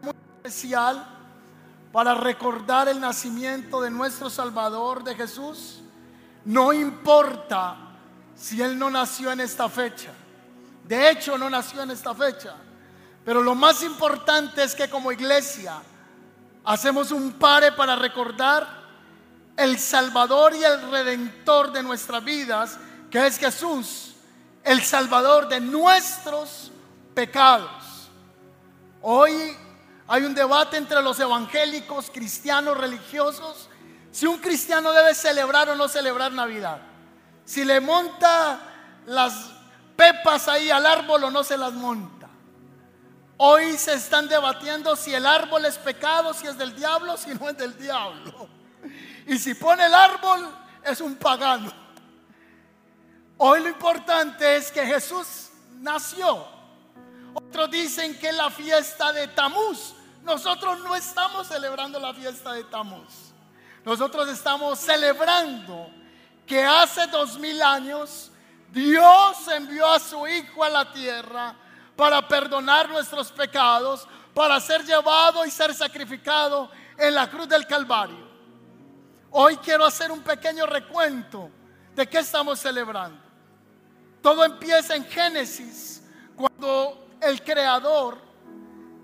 muy especial para recordar el nacimiento de nuestro Salvador, de Jesús. No importa si Él no nació en esta fecha. De hecho, no nació en esta fecha. Pero lo más importante es que como iglesia hacemos un pare para recordar el Salvador y el Redentor de nuestras vidas, que es Jesús, el Salvador de nuestros pecados. Hoy hay un debate entre los evangélicos, cristianos, religiosos, si un cristiano debe celebrar o no celebrar Navidad. Si le monta las pepas ahí al árbol o no se las monta. Hoy se están debatiendo si el árbol es pecado, si es del diablo, si no es del diablo. Y si pone el árbol, es un pagano. Hoy lo importante es que Jesús nació. Otros dicen que es la fiesta de Tamuz. Nosotros no estamos celebrando la fiesta de Tamuz. Nosotros estamos celebrando que hace dos mil años Dios envió a su Hijo a la tierra para perdonar nuestros pecados, para ser llevado y ser sacrificado en la cruz del Calvario. Hoy quiero hacer un pequeño recuento de qué estamos celebrando. Todo empieza en Génesis, cuando el Creador,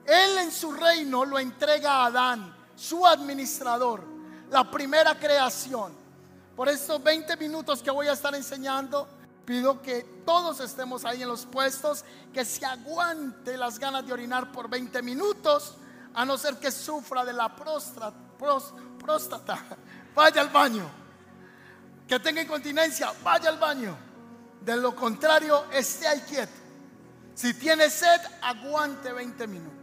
Él en su reino lo entrega a Adán, su administrador, la primera creación. Por estos 20 minutos que voy a estar enseñando, pido que todos estemos ahí en los puestos, que se aguante las ganas de orinar por 20 minutos, a no ser que sufra de la próstata. Vaya al baño. Que tenga incontinencia, vaya al baño. De lo contrario, esté ahí quieto. Si tiene sed, aguante 20 minutos.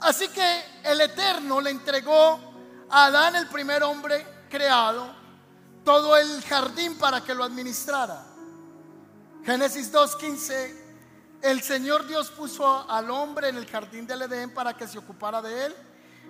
Así que el Eterno le entregó a Adán, el primer hombre creado, todo el jardín para que lo administrara. Génesis 2.15, el Señor Dios puso al hombre en el jardín del Edén para que se ocupara de él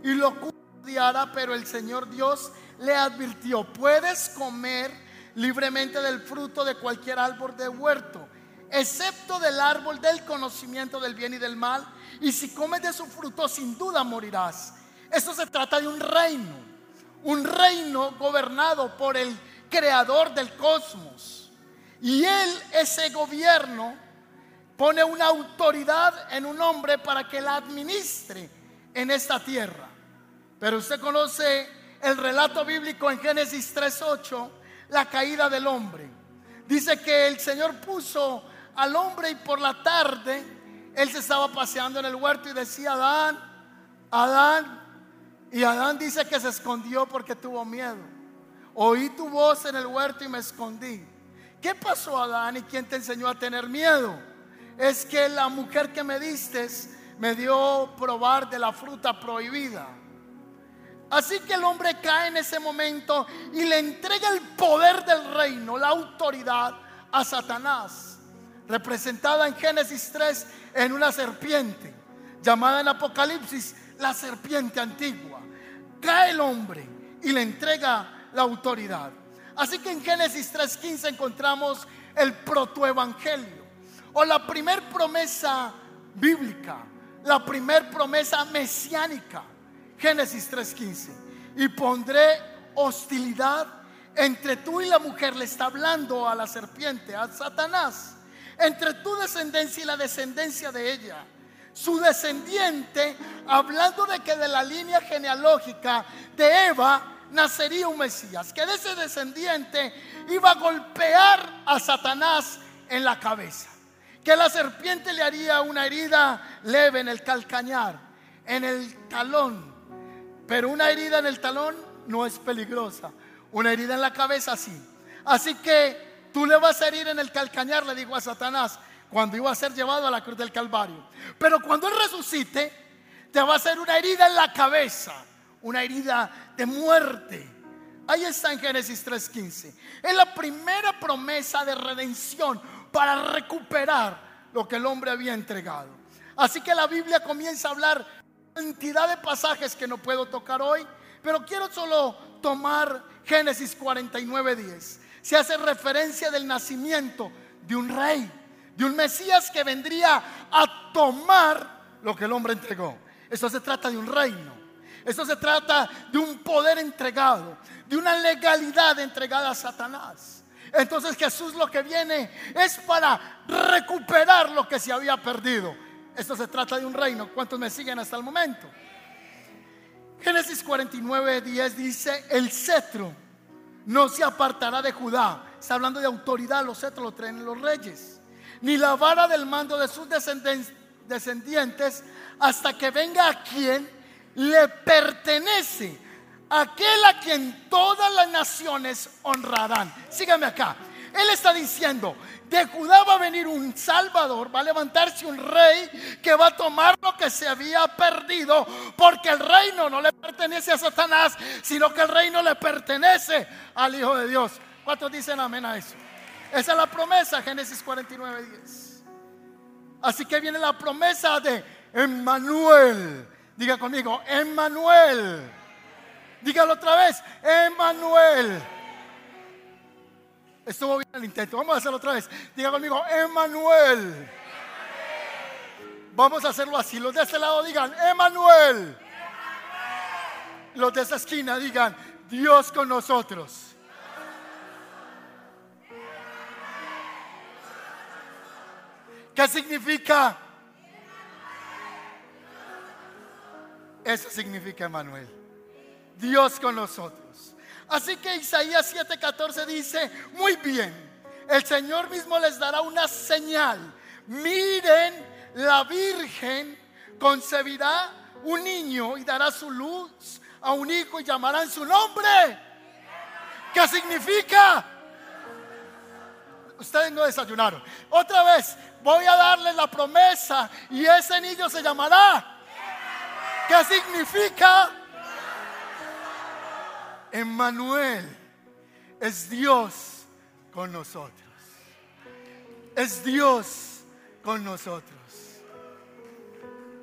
y lo cuidara, pero el Señor Dios le advirtió, puedes comer libremente del fruto de cualquier árbol de huerto, excepto del árbol del conocimiento del bien y del mal. Y si comes de su fruto, sin duda morirás. Esto se trata de un reino, un reino gobernado por el creador del cosmos. Y él, ese gobierno, pone una autoridad en un hombre para que la administre en esta tierra. Pero usted conoce el relato bíblico en Génesis 3.8 la caída del hombre. Dice que el Señor puso al hombre y por la tarde él se estaba paseando en el huerto y decía, Adán, Adán. Y Adán dice que se escondió porque tuvo miedo. Oí tu voz en el huerto y me escondí. ¿Qué pasó Adán y quién te enseñó a tener miedo? Es que la mujer que me diste me dio probar de la fruta prohibida. Así que el hombre cae en ese momento y le entrega el poder del reino, la autoridad a Satanás, representada en Génesis 3 en una serpiente, llamada en Apocalipsis la serpiente antigua. Cae el hombre y le entrega la autoridad. Así que en Génesis 3.15 encontramos el protoevangelio o la primer promesa bíblica, la primer promesa mesiánica Génesis 3:15. Y pondré hostilidad entre tú y la mujer, le está hablando a la serpiente, a Satanás, entre tu descendencia y la descendencia de ella. Su descendiente, hablando de que de la línea genealógica de Eva nacería un Mesías, que de ese descendiente iba a golpear a Satanás en la cabeza, que la serpiente le haría una herida leve en el calcañar, en el talón, pero una herida en el talón no es peligrosa. Una herida en la cabeza sí. Así que tú le vas a herir en el calcañar, le digo a Satanás, cuando iba a ser llevado a la cruz del Calvario. Pero cuando Él resucite, te va a hacer una herida en la cabeza, una herida de muerte. Ahí está en Génesis 3:15. Es la primera promesa de redención para recuperar lo que el hombre había entregado. Así que la Biblia comienza a hablar cantidad de pasajes que no puedo tocar hoy, pero quiero solo tomar Génesis 49, 10. Se hace referencia del nacimiento de un rey, de un Mesías que vendría a tomar lo que el hombre entregó. Esto se trata de un reino. Esto se trata de un poder entregado, de una legalidad entregada a Satanás. Entonces Jesús lo que viene es para recuperar lo que se había perdido. Esto se trata de un reino. ¿Cuántos me siguen hasta el momento? Génesis 49, 10 dice, el cetro no se apartará de Judá. Está hablando de autoridad, los cetros lo traen los reyes. Ni la vara del mando de sus descendientes hasta que venga a quien le pertenece aquel a quien todas las naciones honrarán. Sígame acá. Él está diciendo, de Judá va a venir un Salvador, va a levantarse un rey que va a tomar lo que se había perdido, porque el reino no le pertenece a Satanás, sino que el reino le pertenece al Hijo de Dios. ¿Cuántos dicen amén a eso? Esa es la promesa, Génesis 49, 10. Así que viene la promesa de Emmanuel. Diga conmigo, Emmanuel. Dígalo otra vez, Emmanuel. Estuvo bien el intento. Vamos a hacerlo otra vez. Diga conmigo, Emmanuel. Vamos a hacerlo así. Los de este lado digan, Emmanuel. Los de esta esquina digan, Dios con nosotros. ¿Qué significa? Eso significa Emmanuel. Dios con nosotros. Así que Isaías 7:14 dice, muy bien, el Señor mismo les dará una señal. Miren, la Virgen concebirá un niño y dará su luz a un hijo y llamarán su nombre. ¿Qué significa? Ustedes no desayunaron. Otra vez, voy a darles la promesa y ese niño se llamará. ¿Qué significa? Emmanuel es Dios con nosotros. Es Dios con nosotros.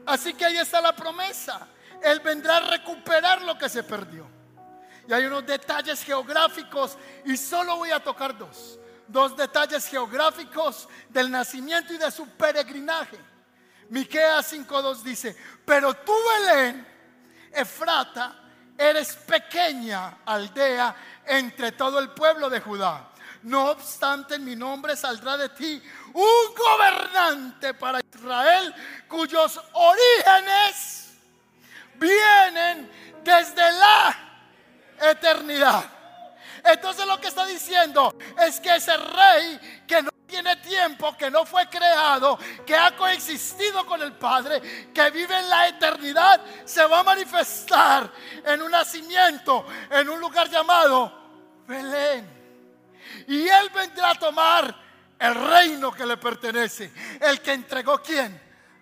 Así que ahí está la promesa. Él vendrá a recuperar lo que se perdió. Y hay unos detalles geográficos y solo voy a tocar dos. Dos detalles geográficos del nacimiento y de su peregrinaje. Miqueas 5:2 dice, "Pero tú Belén, Efrata, eres pequeña aldea entre todo el pueblo de Judá. No obstante, en mi nombre saldrá de ti un gobernante para Israel cuyos orígenes vienen desde la eternidad. Entonces lo que está diciendo es que ese rey que no tiene tiempo, que no fue creado, que ha coexistido con el Padre, que vive en la eternidad, se va a manifestar en un nacimiento, en un lugar llamado Belén. Y Él vendrá a tomar el reino que le pertenece. El que entregó quién?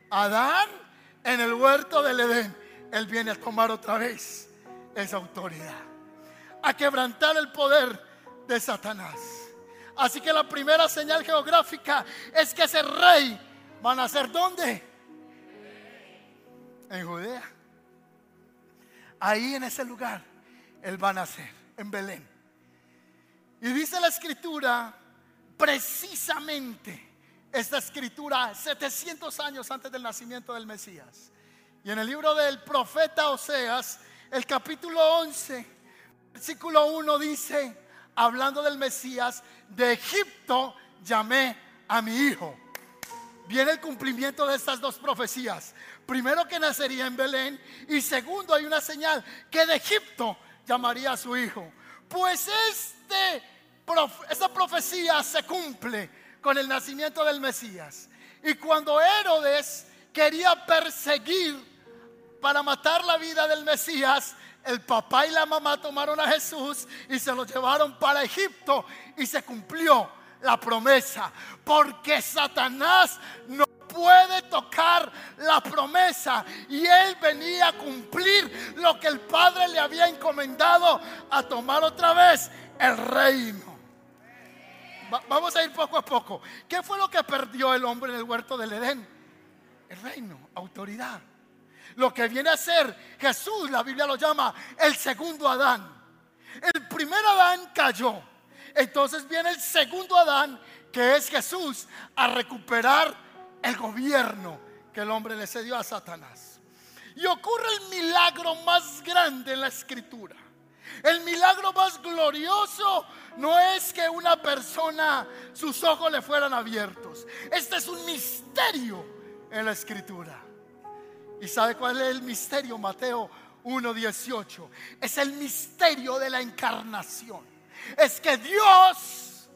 Adán en el huerto del Edén. Él viene a tomar otra vez esa autoridad. A quebrantar el poder de Satanás. Así que la primera señal geográfica es que ese rey va a nacer ¿dónde? En Judea. Ahí en ese lugar él va a nacer, en Belén. Y dice la escritura, precisamente esta escritura 700 años antes del nacimiento del Mesías. Y en el libro del profeta Oseas, el capítulo 11, versículo 1 dice, hablando del Mesías, de Egipto llamé a mi hijo. Viene el cumplimiento de estas dos profecías. Primero que nacería en Belén y segundo hay una señal que de Egipto llamaría a su hijo. Pues este, esta profecía se cumple con el nacimiento del Mesías. Y cuando Herodes quería perseguir para matar la vida del Mesías, el papá y la mamá tomaron a Jesús y se lo llevaron para Egipto y se cumplió la promesa. Porque Satanás no puede tocar la promesa y él venía a cumplir lo que el Padre le había encomendado a tomar otra vez el reino. vamos a ir poco a poco. ¿Qué fue lo que perdió el hombre en el huerto del Edén? El reino, autoridad. Lo que viene a ser Jesús, la Biblia lo llama el segundo Adán. El primer Adán cayó. Entonces viene el segundo Adán, que es Jesús, a recuperar el gobierno que el hombre le cedió a Satanás. Y ocurre el milagro más grande en la escritura. El milagro más glorioso no es que una persona, sus ojos le fueran abiertos. Este es un misterio en la escritura. ¿Y sabe cuál es el misterio? Mateo 1.18. Es el misterio de la encarnación. Es que Dios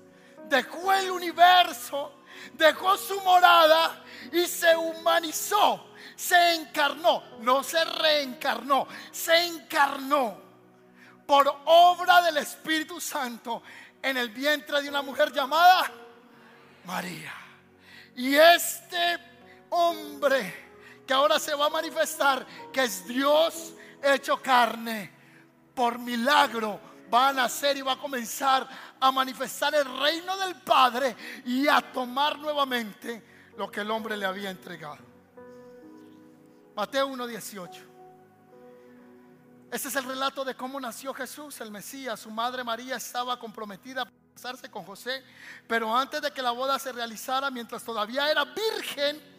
dejó el universo, dejó su morada y se humanizó, se encarnó, no se reencarnó, se encarnó por obra del Espíritu Santo en el vientre de una mujer llamada María. Y este hombre que ahora se va a manifestar, que es Dios hecho carne, por milagro va a nacer y va a comenzar a manifestar el reino del Padre y a tomar nuevamente lo que el hombre le había entregado. Mateo 1.18. Este es el relato de cómo nació Jesús, el Mesías. Su madre María estaba comprometida a casarse con José, pero antes de que la boda se realizara, mientras todavía era virgen,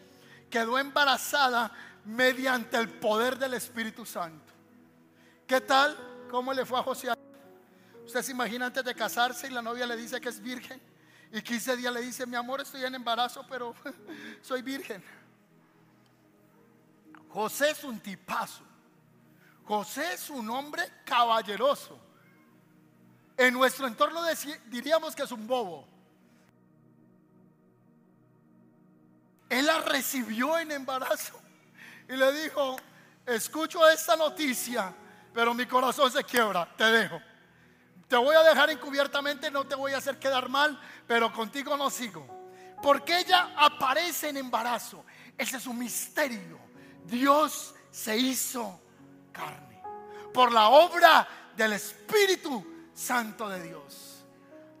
quedó embarazada mediante el poder del Espíritu Santo. ¿Qué tal? ¿Cómo le fue a José? Usted se imagina antes de casarse y la novia le dice que es virgen. Y 15 días le dice, mi amor, estoy en embarazo, pero soy virgen. José es un tipazo. José es un hombre caballeroso. En nuestro entorno diríamos que es un bobo. Él la recibió en embarazo y le dijo, escucho esta noticia, pero mi corazón se quiebra, te dejo. Te voy a dejar encubiertamente, no te voy a hacer quedar mal, pero contigo no sigo. Porque ella aparece en embarazo. Ese es un misterio. Dios se hizo carne, por la obra del Espíritu Santo de Dios.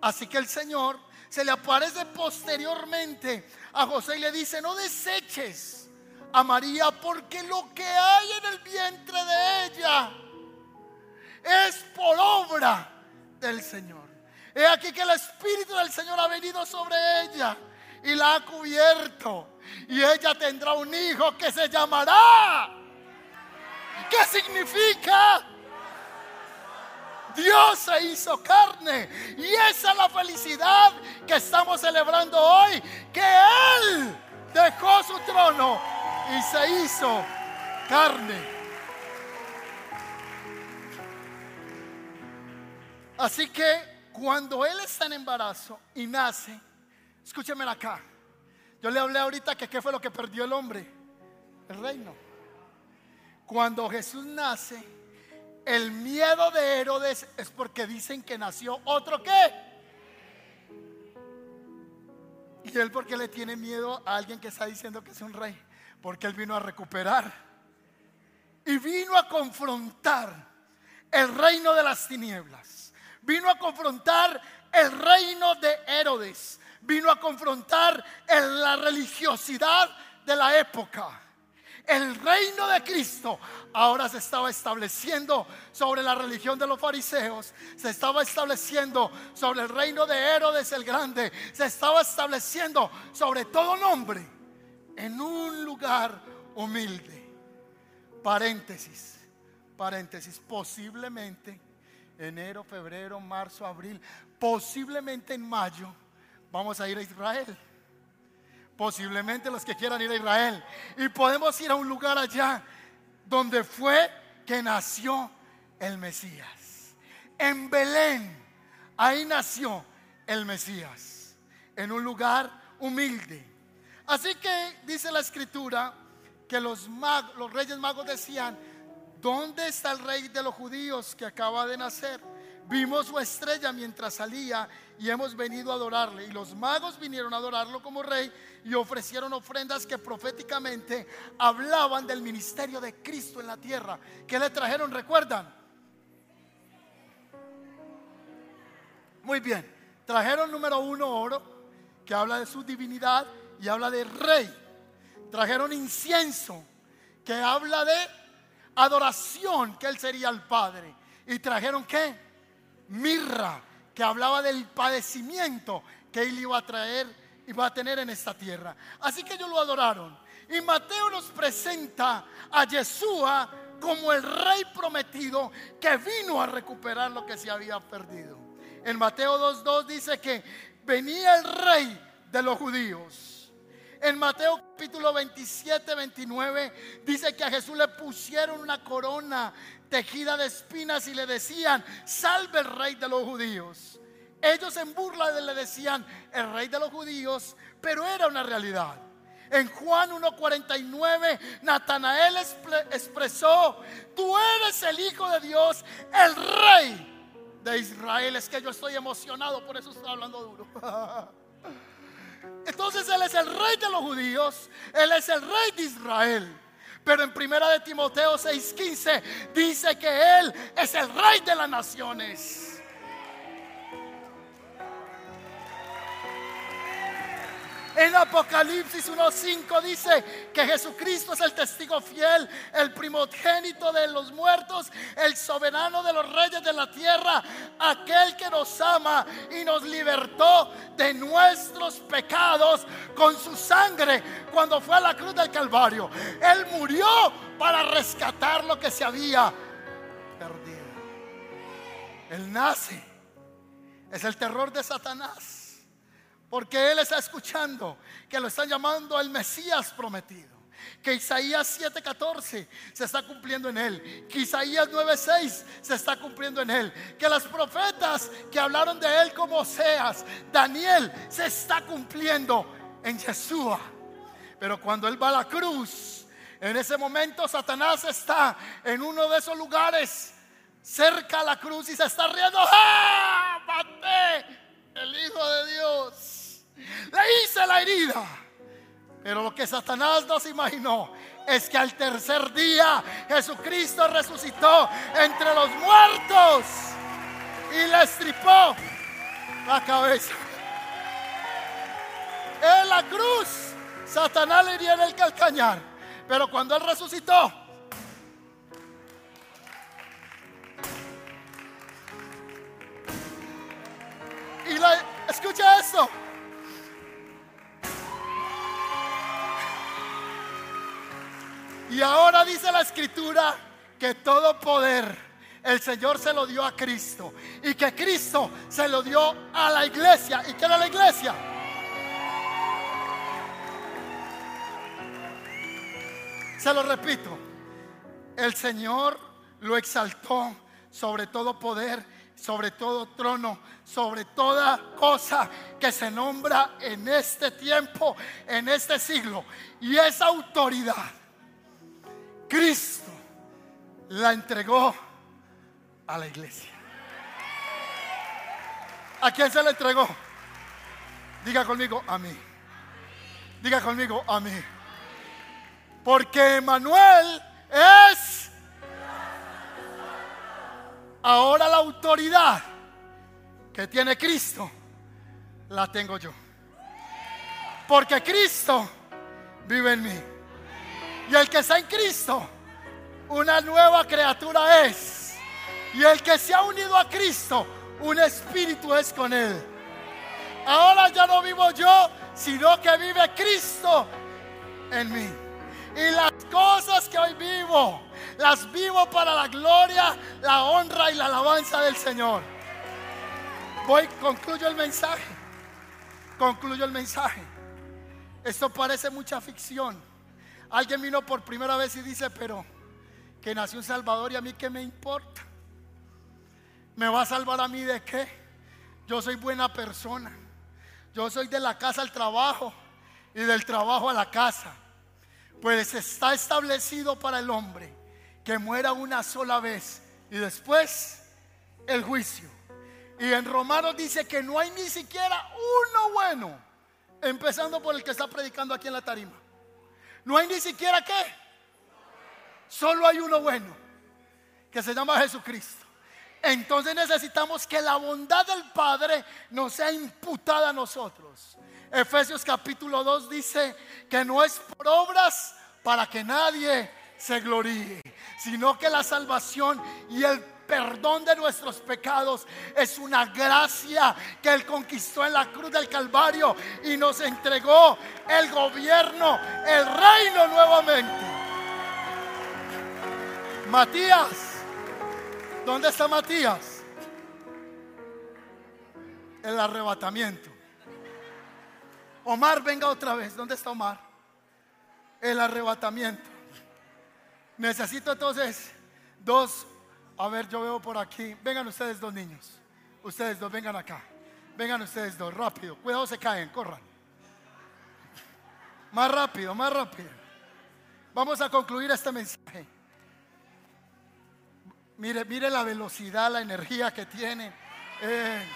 Así que el Señor se le aparece posteriormente a José y le dice, no deseches a María porque lo que hay en el vientre de ella es por obra del Señor. He aquí que el Espíritu del Señor ha venido sobre ella y la ha cubierto. Y ella tendrá un hijo que se llamará ¿Qué significa? Dios se hizo carne. Y esa es la felicidad que estamos celebrando hoy. Que Él dejó su trono y se hizo carne. Así que cuando Él está en embarazo y nace, escúcheme acá. Yo le hablé ahorita que qué fue lo que perdió el hombre. El reino. Cuando Jesús nace, el miedo de Herodes es porque dicen que nació otro qué. Y él porque le tiene miedo a alguien que está diciendo que es un rey, porque él vino a recuperar y vino a confrontar el reino de las tinieblas. Vino a confrontar el reino de Herodes. Vino a confrontar la religiosidad de la época el reino de Cristo ahora se estaba estableciendo sobre la religión de los fariseos, se estaba estableciendo sobre el reino de Herodes el Grande, se estaba estableciendo sobre todo nombre en un lugar humilde. Paréntesis, paréntesis, posiblemente enero, febrero, marzo, abril, posiblemente en mayo vamos a ir a Israel posiblemente los que quieran ir a Israel. Y podemos ir a un lugar allá donde fue que nació el Mesías. En Belén, ahí nació el Mesías, en un lugar humilde. Así que dice la escritura que los, los reyes magos decían, ¿dónde está el rey de los judíos que acaba de nacer? Vimos su estrella mientras salía y hemos venido a adorarle. Y los magos vinieron a adorarlo como rey y ofrecieron ofrendas que proféticamente hablaban del ministerio de Cristo en la tierra. ¿Qué le trajeron? ¿Recuerdan? Muy bien. Trajeron número uno oro, que habla de su divinidad y habla de rey. Trajeron incienso, que habla de adoración, que él sería el Padre. Y trajeron qué? Mirra, que hablaba del padecimiento que él iba a traer iba a tener en esta tierra. Así que ellos lo adoraron. Y Mateo nos presenta a Yeshua como el rey prometido que vino a recuperar lo que se había perdido. En Mateo 2.2 dice que venía el rey de los judíos. En Mateo capítulo 27, 29 dice que a Jesús le pusieron una corona tejida de espinas y le decían, salve el rey de los judíos. Ellos en burla le decían, el rey de los judíos, pero era una realidad. En Juan 1.49, Natanael expresó, tú eres el Hijo de Dios, el Rey de Israel. Es que yo estoy emocionado, por eso estoy hablando duro. Entonces Él es el Rey de los judíos, Él es el Rey de Israel. Pero en primera de Timoteo 6:15 dice que Él es el Rey de las naciones. En Apocalipsis 1.5 dice que Jesucristo es el testigo fiel, el primogénito de los muertos, el soberano de los reyes de la tierra, aquel que nos ama y nos libertó de nuestros pecados con su sangre cuando fue a la cruz del Calvario. Él murió para rescatar lo que se había perdido. Él nace. Es el terror de Satanás. Porque Él está escuchando que lo están llamando el Mesías prometido. Que Isaías 7:14 se está cumpliendo en Él. Que Isaías 9:6 se está cumpliendo en Él. Que las profetas que hablaron de Él como Seas, Daniel, se está cumpliendo en Yeshua. Pero cuando Él va a la cruz, en ese momento Satanás está en uno de esos lugares cerca a la cruz y se está riendo. ¡Ah! ¡Maté! El Hijo de Dios. Le hice la herida. Pero lo que Satanás no se imaginó es que al tercer día Jesucristo resucitó entre los muertos y le estripó la cabeza. En la cruz, Satanás le iría en el calcañar. Pero cuando él resucitó, y la, escucha esto. Y ahora dice la escritura que todo poder el Señor se lo dio a Cristo y que Cristo se lo dio a la iglesia. ¿Y qué era la iglesia? Se lo repito, el Señor lo exaltó sobre todo poder, sobre todo trono, sobre toda cosa que se nombra en este tiempo, en este siglo. Y esa autoridad Cristo la entregó a la iglesia. ¿A quién se la entregó? Diga conmigo, a mí. Diga conmigo, a mí. Porque Manuel es ahora la autoridad que tiene Cristo, la tengo yo. Porque Cristo vive en mí. Y el que está en Cristo, una nueva criatura es. Y el que se ha unido a Cristo, un espíritu es con él. Ahora ya no vivo yo, sino que vive Cristo en mí. Y las cosas que hoy vivo, las vivo para la gloria, la honra y la alabanza del Señor. Voy, concluyo el mensaje. Concluyo el mensaje. Esto parece mucha ficción. Alguien vino por primera vez y dice, pero que nació un Salvador y a mí qué me importa. ¿Me va a salvar a mí de qué? Yo soy buena persona. Yo soy de la casa al trabajo y del trabajo a la casa. Pues está establecido para el hombre que muera una sola vez y después el juicio. Y en Romanos dice que no hay ni siquiera uno bueno, empezando por el que está predicando aquí en la tarima. No hay ni siquiera qué. Solo hay uno bueno, que se llama Jesucristo. Entonces necesitamos que la bondad del Padre nos sea imputada a nosotros. Efesios capítulo 2 dice que no es por obras para que nadie se gloríe, sino que la salvación y el perdón de nuestros pecados es una gracia que Él conquistó en la cruz del Calvario y nos entregó el gobierno, el reino nuevamente. Matías, ¿dónde está Matías? El arrebatamiento. Omar, venga otra vez. ¿Dónde está Omar? El arrebatamiento. Necesito entonces dos. A ver, yo veo por aquí. Vengan ustedes dos niños. Ustedes dos, vengan acá. Vengan ustedes dos, rápido. Cuidado, se caen, corran. Más rápido, más rápido. Vamos a concluir este mensaje. Mire, mire la velocidad, la energía que tiene. Eh,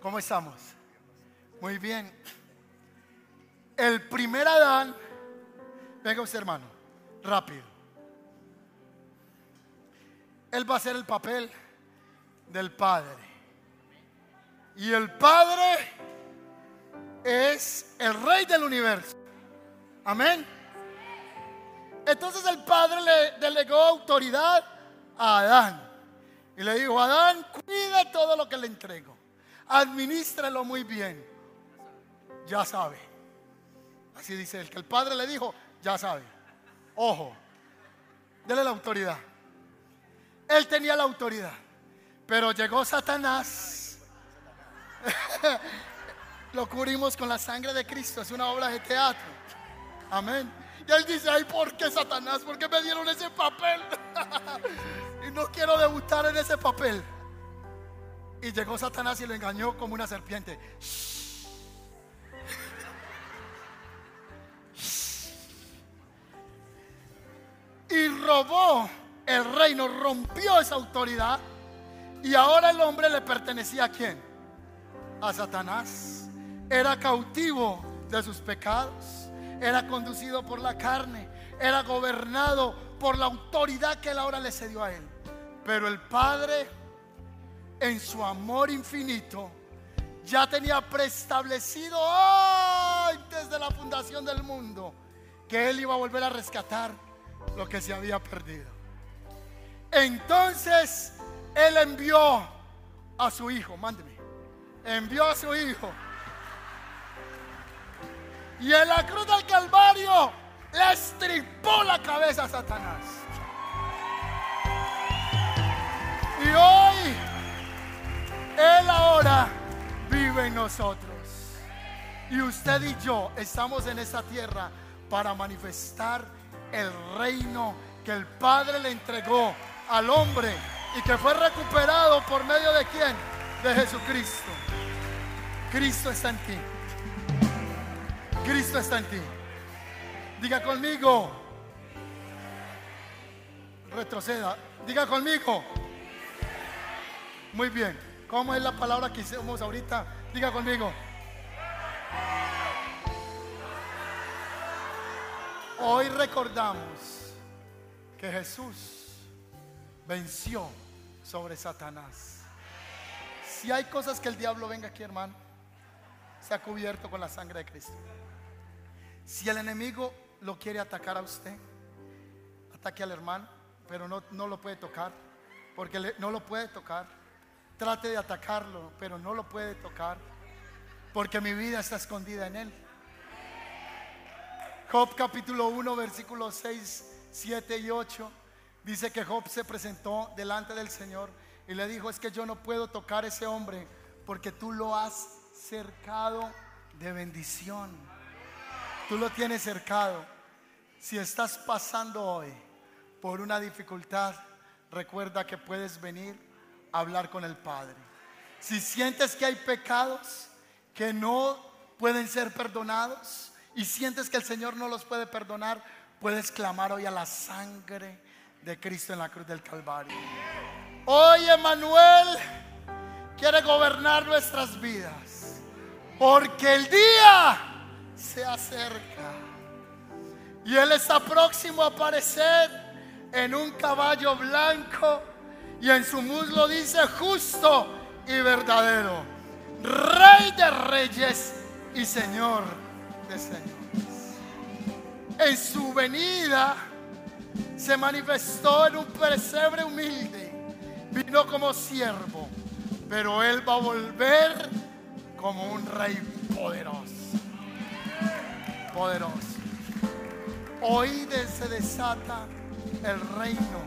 ¿Cómo estamos? Muy bien. El primer Adán, venga usted hermano, rápido. Él va a ser el papel del Padre. Y el Padre es el Rey del universo. Amén. Entonces el Padre le delegó autoridad a Adán. Y le dijo, Adán, cuida todo lo que le entrego. Administralo muy bien. Ya sabe. Así dice el que el padre le dijo, ya sabe. Ojo, dele la autoridad. Él tenía la autoridad. Pero llegó Satanás. Lo cubrimos con la sangre de Cristo. Es una obra de teatro. Amén. Y él dice, ay, ¿por qué Satanás? ¿Por qué me dieron ese papel? y no quiero debutar en ese papel. Y llegó Satanás y lo engañó como una serpiente. Y robó el reino, rompió esa autoridad. Y ahora el hombre le pertenecía a quién? A Satanás. Era cautivo de sus pecados. Era conducido por la carne. Era gobernado por la autoridad que él ahora le cedió a él. Pero el Padre, en su amor infinito, ya tenía preestablecido antes de la fundación del mundo que él iba a volver a rescatar lo que se había perdido. Entonces él envió a su hijo, mándeme, envió a su hijo. Y en la cruz del Calvario le estripó la cabeza a Satanás. Y hoy Él ahora vive en nosotros. Y usted y yo estamos en esta tierra para manifestar el reino que el Padre le entregó al hombre y que fue recuperado por medio de quién? De Jesucristo. Cristo está en ti. Cristo está en ti. Diga conmigo. Retroceda. Diga conmigo. Muy bien. ¿Cómo es la palabra que hicimos ahorita? Diga conmigo. Hoy recordamos que Jesús venció sobre Satanás. Si hay cosas que el diablo venga aquí, hermano, se ha cubierto con la sangre de Cristo. Si el enemigo lo quiere atacar a usted, ataque al hermano, pero no, no lo puede tocar, porque no lo puede tocar. Trate de atacarlo, pero no lo puede tocar, porque mi vida está escondida en él. Job capítulo 1, versículos 6, 7 y 8, dice que Job se presentó delante del Señor y le dijo, es que yo no puedo tocar a ese hombre porque tú lo has cercado de bendición. Tú lo tienes cercado. Si estás pasando hoy por una dificultad, recuerda que puedes venir a hablar con el Padre. Si sientes que hay pecados que no pueden ser perdonados, y sientes que el Señor no los puede perdonar, puedes clamar hoy a la sangre de Cristo en la cruz del Calvario. Hoy Emanuel quiere gobernar nuestras vidas, porque el día se acerca y Él está próximo a aparecer en un caballo blanco y en su muslo dice justo y verdadero, Rey de reyes y Señor En su venida se manifestó en un pesebre humilde, vino como siervo, pero Él va a volver como un rey poderoso. Poderoso. Hoy se desata el reino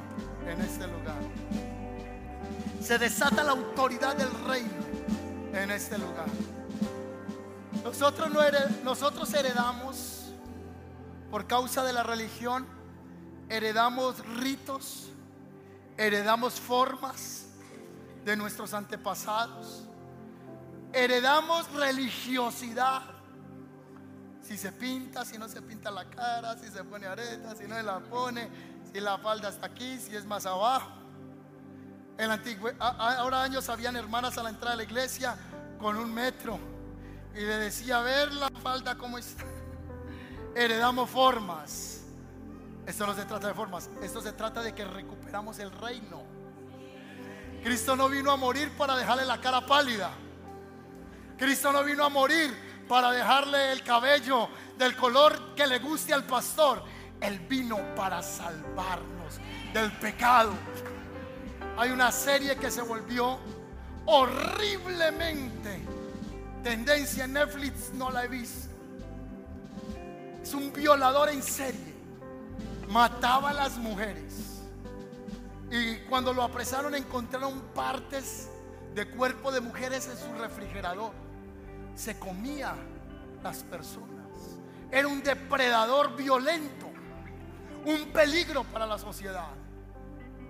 en este lugar. Se desata la autoridad del reino en este lugar. Nosotros, no nosotros heredamos, por causa de la religión, heredamos ritos, heredamos formas de nuestros antepasados, heredamos religiosidad. Si se pinta, si no se pinta la cara, si se pone areta, si no se la pone, si la falda está aquí, si es más abajo. En antiguo, ahora años habían hermanas a la entrada de la iglesia con un metro y le decía, a ver la falda cómo está. Heredamos formas. Esto no se trata de formas, esto se trata de que recuperamos el reino. Cristo no vino a morir para dejarle la cara pálida. Cristo no vino a morir para dejarle el cabello del color que le guste al pastor. Él vino para salvarnos del pecado. Hay una serie que se volvió horriblemente tendencia en Netflix, no la he visto. Es un violador en serie. Mataba a las mujeres. Y cuando lo apresaron encontraron partes de cuerpo de mujeres en su refrigerador. Se comía las personas. Era un depredador violento. Un peligro para la sociedad.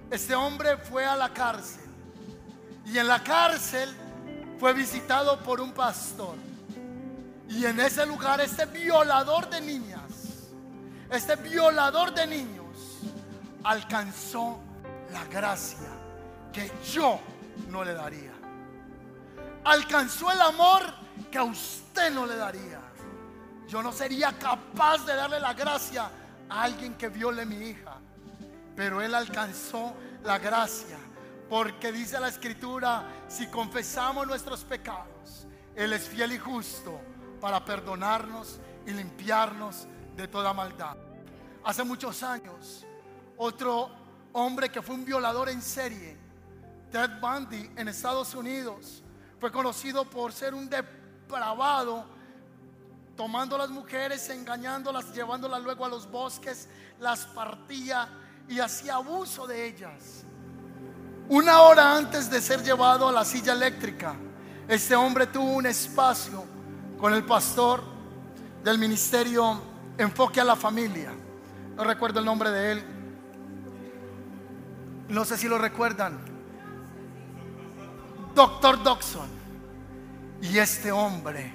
Este hombre fue a la cárcel. Y en la cárcel fue visitado por un pastor. Y en ese lugar este violador de niñas, este violador de niños, alcanzó la gracia que yo no le daría. Alcanzó el amor que a usted no le daría. Yo no sería capaz de darle la gracia a alguien que viole mi hija. Pero él alcanzó la gracia porque dice la escritura, si confesamos nuestros pecados, Él es fiel y justo para perdonarnos y limpiarnos de toda maldad. Hace muchos años, otro hombre que fue un violador en serie, Ted Bundy, en Estados Unidos, fue conocido por ser un depravado, tomando a las mujeres, engañándolas, llevándolas luego a los bosques, las partía y hacía abuso de ellas. Una hora antes de ser llevado a la silla eléctrica, este hombre tuvo un espacio con el pastor del ministerio Enfoque a la Familia. No recuerdo el nombre de él. No sé si lo recuerdan. Doctor Doxon. Y este hombre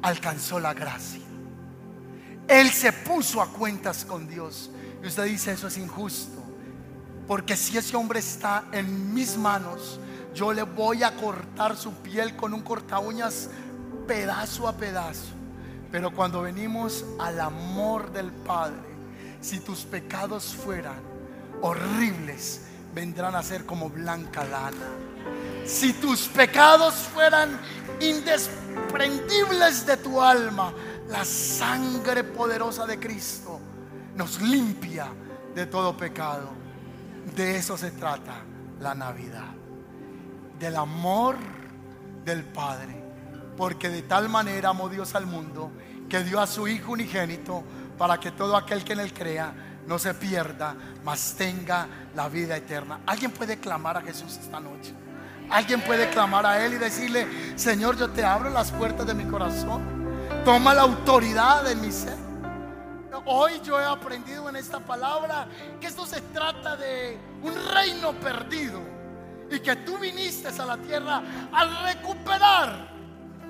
alcanzó la gracia. Él se puso a cuentas con Dios. Y usted dice, eso es injusto. Porque si ese hombre está en mis manos, yo le voy a cortar su piel con un corta uñas pedazo a pedazo. Pero cuando venimos al amor del Padre, si tus pecados fueran horribles, vendrán a ser como blanca lana. Si tus pecados fueran indesprendibles de tu alma, la sangre poderosa de Cristo nos limpia de todo pecado. De eso se trata la Navidad. Del amor del Padre. Porque de tal manera amó Dios al mundo que dio a su Hijo unigénito para que todo aquel que en él crea no se pierda, mas tenga la vida eterna. ¿Alguien puede clamar a Jesús esta noche? ¿Alguien puede clamar a Él y decirle, Señor, yo te abro las puertas de mi corazón? Toma la autoridad de mi ser. Hoy yo he aprendido en esta palabra que esto se trata de un reino perdido y que tú viniste a la tierra a recuperar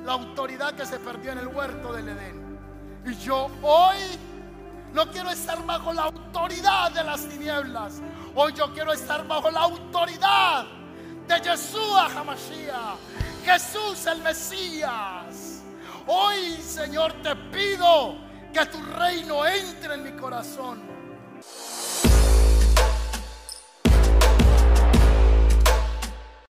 la autoridad que se perdió en el huerto del Edén. Y yo hoy no quiero estar bajo la autoridad de las tinieblas. Hoy yo quiero estar bajo la autoridad de Jesús Hamashiach, Jesús el Mesías. Hoy, Señor, te pido que tu reino entre en mi corazón.